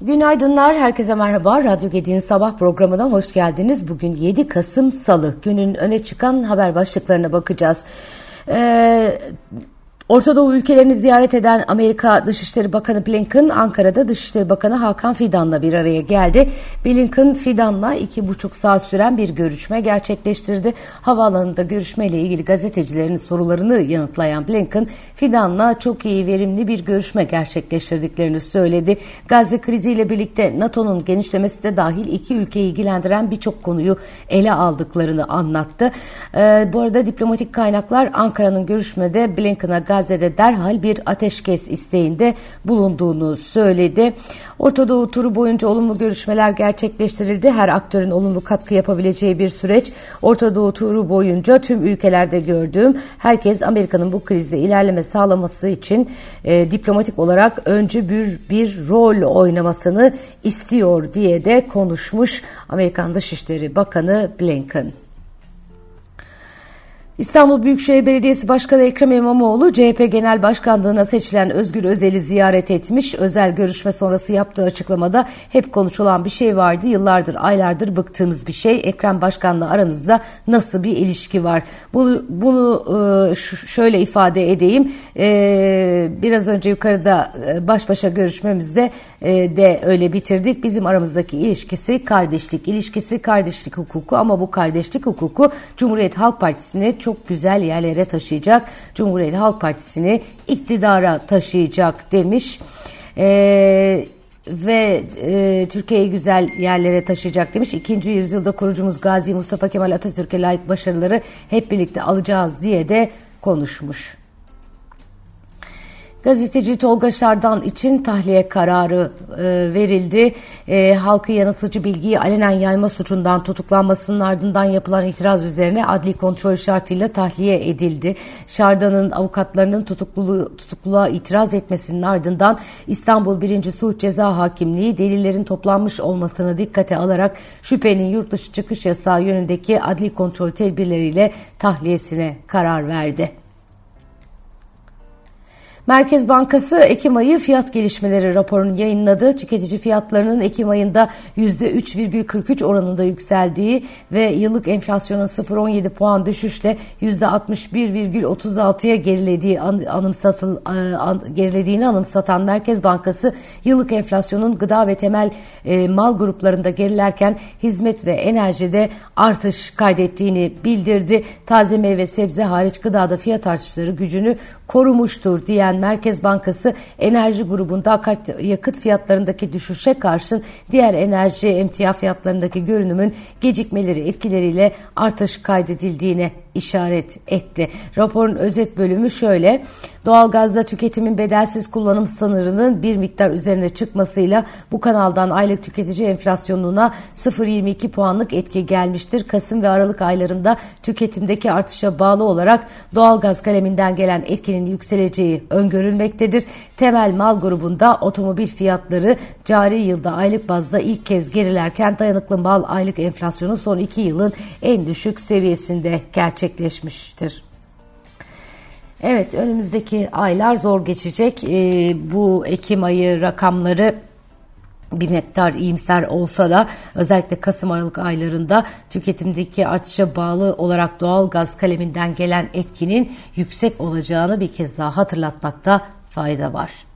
Günaydınlar, herkese merhaba. Radyo Gedi'nin sabah programına hoş geldiniz. Bugün 7 Kasım Salı. Günün öne çıkan haber başlıklarına bakacağız. Ee, Orta Doğu ülkelerini ziyaret eden Amerika Dışişleri Bakanı Blinken, Ankara'da Dışişleri Bakanı Hakan Fidan'la bir araya geldi. Blinken, Fidan'la iki buçuk saat süren bir görüşme gerçekleştirdi. Havaalanında görüşmeyle ilgili gazetecilerin sorularını yanıtlayan Blinken, Fidan'la çok iyi, verimli bir görüşme gerçekleştirdiklerini söyledi. Gazze kriziyle birlikte NATO'nun genişlemesi de dahil iki ülkeyi ilgilendiren birçok konuyu ele aldıklarını anlattı. Ee, bu arada diplomatik kaynaklar Ankara'nın görüşmede Blinken'a Gazze'de derhal bir ateşkes isteğinde bulunduğunu söyledi. Orta Doğu turu boyunca olumlu görüşmeler gerçekleştirildi. Her aktörün olumlu katkı yapabileceği bir süreç. Orta Doğu turu boyunca tüm ülkelerde gördüğüm herkes Amerika'nın bu krizde ilerleme sağlaması için e, diplomatik olarak önce bir, bir rol oynamasını istiyor diye de konuşmuş Amerikan Dışişleri Bakanı Blinken. İstanbul Büyükşehir Belediyesi Başkanı Ekrem İmamoğlu CHP Genel Başkanlığına seçilen Özgür Özel'i ziyaret etmiş. Özel görüşme sonrası yaptığı açıklamada hep konuşulan bir şey vardı. Yıllardır, aylardır bıktığımız bir şey. Ekrem Başkan'la aranızda nasıl bir ilişki var? Bunu, bunu e, şöyle ifade edeyim. E, biraz önce yukarıda e, baş başa görüşmemizde de öyle bitirdik. Bizim aramızdaki ilişkisi kardeşlik ilişkisi, kardeşlik hukuku ama bu kardeşlik hukuku Cumhuriyet Halk Partisi'ne çok çok güzel yerlere taşıyacak. Cumhuriyet Halk Partisi'ni iktidara taşıyacak demiş. Ee, ve e, Türkiye'yi güzel yerlere taşıyacak demiş. İkinci yüzyılda kurucumuz Gazi Mustafa Kemal Atatürk'e layık başarıları hep birlikte alacağız diye de konuşmuş. Gazeteci Tolga Şardan için tahliye kararı e, verildi. E, halkı yanıltıcı bilgiyi alenen yayma suçundan tutuklanmasının ardından yapılan itiraz üzerine adli kontrol şartıyla tahliye edildi. Şardan'ın avukatlarının tutukluluğu, tutukluluğa itiraz etmesinin ardından İstanbul 1. Suç Ceza Hakimliği delillerin toplanmış olmasını dikkate alarak şüphenin yurt dışı çıkış yasağı yönündeki adli kontrol tedbirleriyle tahliyesine karar verdi. Merkez Bankası Ekim ayı fiyat gelişmeleri raporunu yayınladı. Tüketici fiyatlarının Ekim ayında %3,43 oranında yükseldiği ve yıllık enflasyonun 0,17 puan düşüşle %61,36'ya gerilediği anımsatıl, gerilediğini anımsatan Merkez Bankası yıllık enflasyonun gıda ve temel e, mal gruplarında gerilerken hizmet ve enerjide artış kaydettiğini bildirdi. Taze meyve sebze hariç gıdada fiyat artışları gücünü korumuştur diyen Merkez Bankası enerji grubunda yakıt fiyatlarındaki düşüşe karşın diğer enerji emtia fiyatlarındaki görünümün gecikmeleri etkileriyle artış kaydedildiğine işaret etti. Raporun özet bölümü şöyle. Doğalgazda tüketimin bedelsiz kullanım sınırının bir miktar üzerine çıkmasıyla bu kanaldan aylık tüketici enflasyonuna 0.22 puanlık etki gelmiştir. Kasım ve Aralık aylarında tüketimdeki artışa bağlı olarak doğalgaz kaleminden gelen etkinin yükseleceği öngörülmektedir. Temel mal grubunda otomobil fiyatları cari yılda aylık bazda ilk kez gerilerken dayanıklı mal aylık enflasyonu son iki yılın en düşük seviyesinde gerçekleşmiştir. Evet önümüzdeki aylar zor geçecek. Ee, bu Ekim ayı rakamları bir miktar iyimser olsa da özellikle Kasım Aralık aylarında tüketimdeki artışa bağlı olarak doğal gaz kaleminden gelen etkinin yüksek olacağını bir kez daha hatırlatmakta fayda var.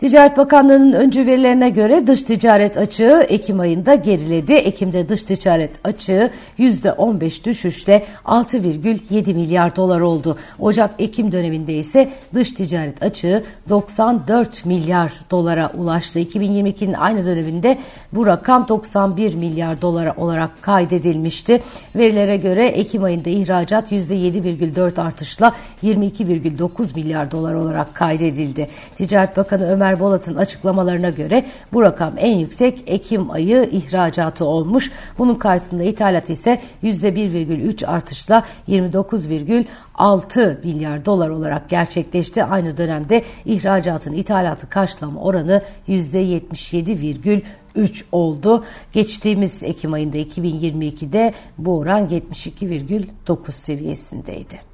Ticaret Bakanlığı'nın öncü verilerine göre dış ticaret açığı Ekim ayında geriledi. Ekim'de dış ticaret açığı %15 düşüşle 6,7 milyar dolar oldu. Ocak-Ekim döneminde ise dış ticaret açığı 94 milyar dolara ulaştı. 2022'nin aynı döneminde bu rakam 91 milyar dolara olarak kaydedilmişti. Verilere göre Ekim ayında ihracat %7,4 artışla 22,9 milyar dolar olarak kaydedildi. Ticaret Bakanı Ömer Ömer Bolat'ın açıklamalarına göre bu rakam en yüksek Ekim ayı ihracatı olmuş. Bunun karşısında ithalat ise %1,3 artışla 29,6 milyar dolar olarak gerçekleşti. Aynı dönemde ihracatın ithalatı karşılama oranı %77,3 3 oldu. Geçtiğimiz Ekim ayında 2022'de bu oran 72,9 seviyesindeydi.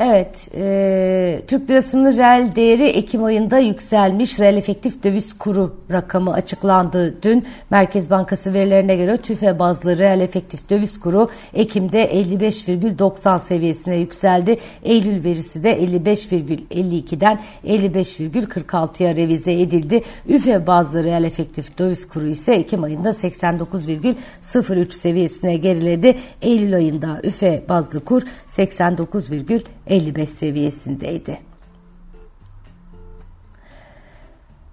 Evet, e, Türk lirasının reel değeri Ekim ayında yükselmiş. Reel efektif döviz kuru rakamı açıklandı dün. Merkez Bankası verilerine göre TÜFE bazlı reel efektif döviz kuru Ekim'de 55,90 seviyesine yükseldi. Eylül verisi de 55,52'den 55,46'ya revize edildi. ÜFE bazlı reel efektif döviz kuru ise Ekim ayında 89,03 seviyesine geriledi. Eylül ayında ÜFE bazlı kur 89,55 55 seviyesindeydi.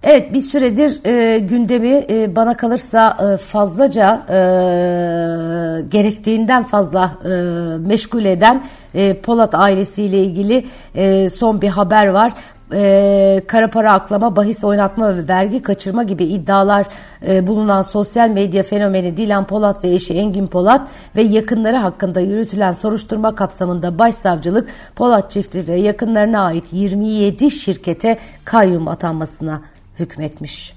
Evet bir süredir e, gündemi e, bana kalırsa e, fazlaca e, gerektiğinden fazla e, meşgul eden e, Polat ailesiyle ilgili e, son bir haber var e, kara para aklama, bahis oynatma ve vergi kaçırma gibi iddialar e, bulunan sosyal medya fenomeni Dilan Polat ve eşi Engin Polat ve yakınları hakkında yürütülen soruşturma kapsamında başsavcılık Polat çifti ve yakınlarına ait 27 şirkete kayyum atanmasına hükmetmiş.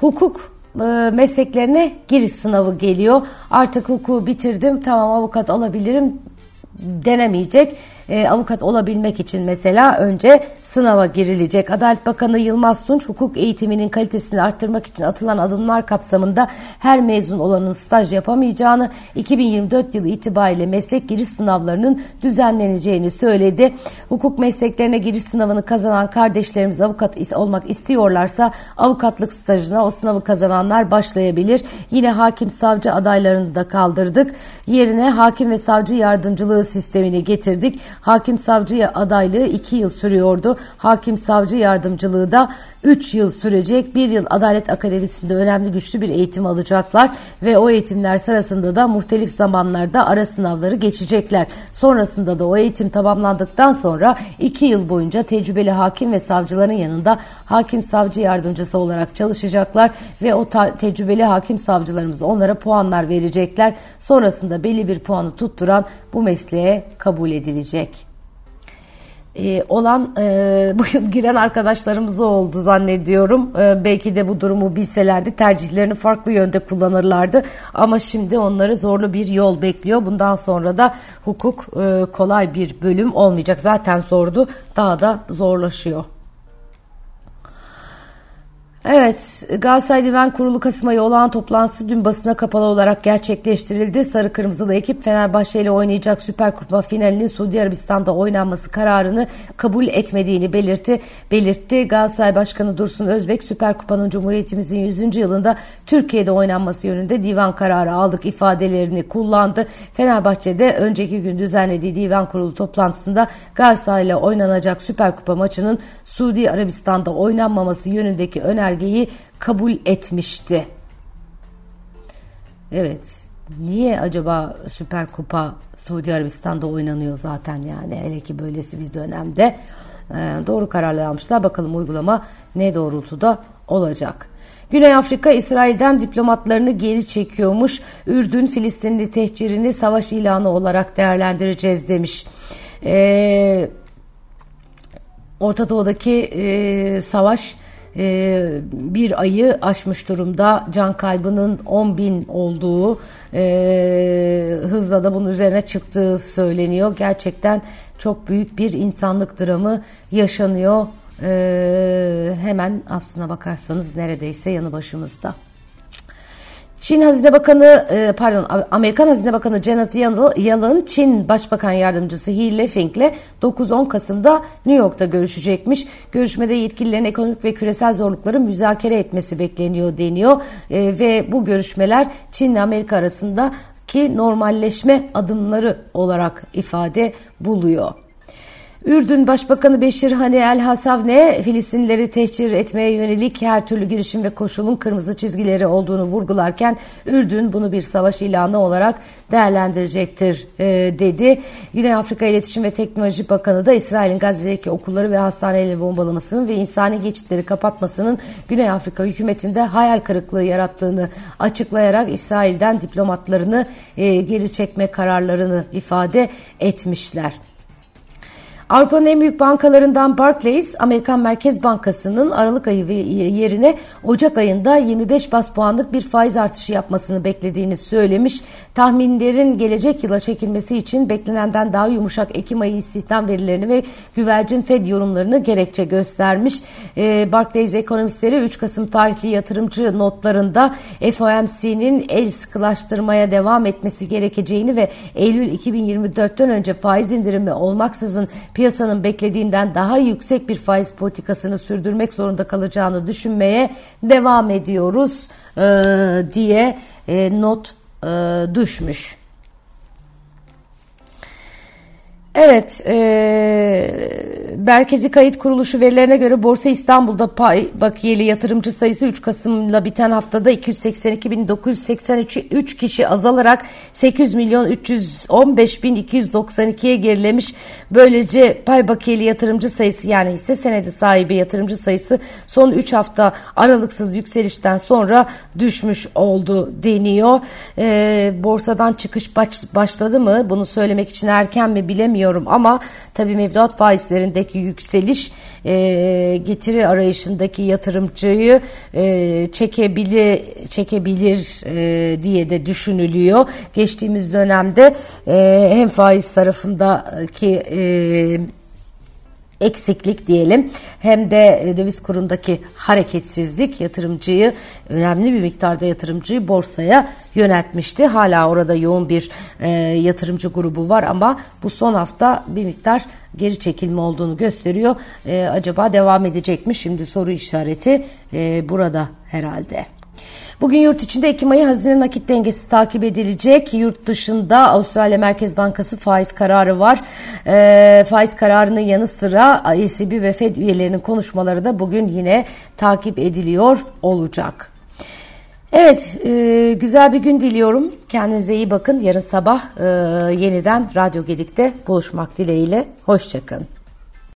Hukuk e, mesleklerine giriş sınavı geliyor. Artık hukuku bitirdim tamam avukat olabilirim denemeyecek e, avukat olabilmek için mesela önce sınava girilecek. Adalet Bakanı Yılmaz Tunç hukuk eğitiminin kalitesini arttırmak için atılan adımlar kapsamında her mezun olanın staj yapamayacağını 2024 yılı itibariyle meslek giriş sınavlarının düzenleneceğini söyledi. Hukuk mesleklerine giriş sınavını kazanan kardeşlerimiz avukat olmak istiyorlarsa avukatlık stajına o sınavı kazananlar başlayabilir. Yine hakim savcı adaylarını da kaldırdık. Yerine hakim ve savcı yardımcılığı sistemini getirdik. Hakim savcı adaylığı 2 yıl sürüyordu. Hakim savcı yardımcılığı da 3 yıl sürecek. 1 yıl Adalet Akademisi'nde önemli güçlü bir eğitim alacaklar ve o eğitimler sırasında da muhtelif zamanlarda ara sınavları geçecekler. Sonrasında da o eğitim tamamlandıktan sonra 2 yıl boyunca tecrübeli hakim ve savcıların yanında hakim savcı yardımcısı olarak çalışacaklar ve o tecrübeli hakim savcılarımız onlara puanlar verecekler. Sonrasında belli bir puanı tutturan bu mesleğe kabul edilecek e, olan e, bu yıl giren arkadaşlarımız oldu zannediyorum. E, belki de bu durumu bilselerdi tercihlerini farklı yönde kullanırlardı. Ama şimdi onları zorlu bir yol bekliyor. Bundan sonra da hukuk kolay bir bölüm olmayacak. Zaten zordu daha da zorlaşıyor. Evet, Galatasaray Divan Kurulu Kasım ayı olağan toplantısı dün basına kapalı olarak gerçekleştirildi. Sarı Kırmızılı ekip Fenerbahçe ile oynayacak Süper Kupa finalinin Suudi Arabistan'da oynanması kararını kabul etmediğini belirtti. belirtti. Galatasaray Başkanı Dursun Özbek Süper Kupa'nın Cumhuriyetimizin 100. yılında Türkiye'de oynanması yönünde divan kararı aldık ifadelerini kullandı. Fenerbahçe'de önceki gün düzenlediği divan kurulu toplantısında Galatasaray ile oynanacak Süper Kupa maçının Suudi Arabistan'da oynanmaması yönündeki önerge önergeyi kabul etmişti. Evet. Niye acaba Süper Kupa Suudi Arabistan'da oynanıyor zaten yani hele ki böylesi bir dönemde ee, doğru kararlar almışlar. Bakalım uygulama ne doğrultuda olacak. Güney Afrika İsrail'den diplomatlarını geri çekiyormuş. Ürdün Filistinli tehcirini savaş ilanı olarak değerlendireceğiz demiş. Ee, Orta Doğu'daki e, savaş e, bir ayı aşmış durumda. Can kaybının 10 bin olduğu e, hızla da bunun üzerine çıktığı söyleniyor. Gerçekten çok büyük bir insanlık dramı yaşanıyor. E, hemen aslına bakarsanız neredeyse yanı başımızda. Çin Hazine Bakanı, e, pardon Amerikan Hazine Bakanı Janet Yellen, Çin Başbakan Yardımcısı He Lefeng ile 9-10 Kasım'da New York'ta görüşecekmiş. Görüşmede yetkililerin ekonomik ve küresel zorlukları müzakere etmesi bekleniyor deniyor. E, ve bu görüşmeler Çin ile Amerika arasında ki normalleşme adımları olarak ifade buluyor. Ürdün Başbakanı Beşir Hani El Hasavne Filistinlileri tehcir etmeye yönelik her türlü girişim ve koşulun kırmızı çizgileri olduğunu vurgularken Ürdün bunu bir savaş ilanı olarak değerlendirecektir e, dedi. Güney Afrika İletişim ve Teknoloji Bakanı da İsrail'in Gazze'deki okulları ve hastaneleri bombalamasının ve insani geçitleri kapatmasının Güney Afrika hükümetinde hayal kırıklığı yarattığını açıklayarak İsrail'den diplomatlarını e, geri çekme kararlarını ifade etmişler. Avrupa'nın en büyük bankalarından Barclays, Amerikan Merkez Bankası'nın Aralık ayı yerine Ocak ayında 25 bas puanlık bir faiz artışı yapmasını beklediğini söylemiş. Tahminlerin gelecek yıla çekilmesi için beklenenden daha yumuşak Ekim ayı istihdam verilerini ve güvercin Fed yorumlarını gerekçe göstermiş. Ee, Barclays ekonomistleri 3 Kasım tarihli yatırımcı notlarında FOMC'nin el sıkılaştırmaya devam etmesi gerekeceğini ve Eylül 2024'ten önce faiz indirimi olmaksızın piyasanın beklediğinden daha yüksek bir faiz politikasını sürdürmek zorunda kalacağını düşünmeye devam ediyoruz e, diye e, not e, düşmüş. Evet, e, Merkezi Kayıt Kuruluşu verilerine göre Borsa İstanbul'da pay bakiyeli yatırımcı sayısı 3 Kasım'la biten haftada 282.983 kişi azalarak 8 milyon 315.292'ye gerilemiş. Böylece pay bakiyeli yatırımcı sayısı yani hisse senedi sahibi yatırımcı sayısı son 3 hafta aralıksız yükselişten sonra düşmüş oldu deniyor. E, borsadan çıkış baş, başladı mı? Bunu söylemek için erken mi bilemiyorum ama tabii mevduat faizlerindeki yükseliş e, getiri arayışındaki yatırımcıyı e, çekebilir çekebilir e, diye de düşünülüyor. Geçtiğimiz dönemde e, hem faiz tarafındaki e, eksiklik diyelim hem de e, döviz kurundaki hareketsizlik yatırımcıyı önemli bir miktarda yatırımcıyı borsaya yöneltmişti. Hala orada yoğun bir e, yatırımcı grubu var ama bu son hafta bir miktar geri çekilme olduğunu gösteriyor. E, acaba devam edecek mi? Şimdi soru işareti e, burada herhalde. Bugün yurt içinde Ekim ayı hazine nakit dengesi takip edilecek. Yurt dışında Avustralya Merkez Bankası faiz kararı var. E, faiz kararının yanı sıra ECB ve Fed üyelerinin konuşmaları da bugün yine takip ediliyor olacak. Evet, e, güzel bir gün diliyorum. Kendinize iyi bakın. Yarın sabah e, yeniden Radyo Gedik'te buluşmak dileğiyle. Hoşçakalın.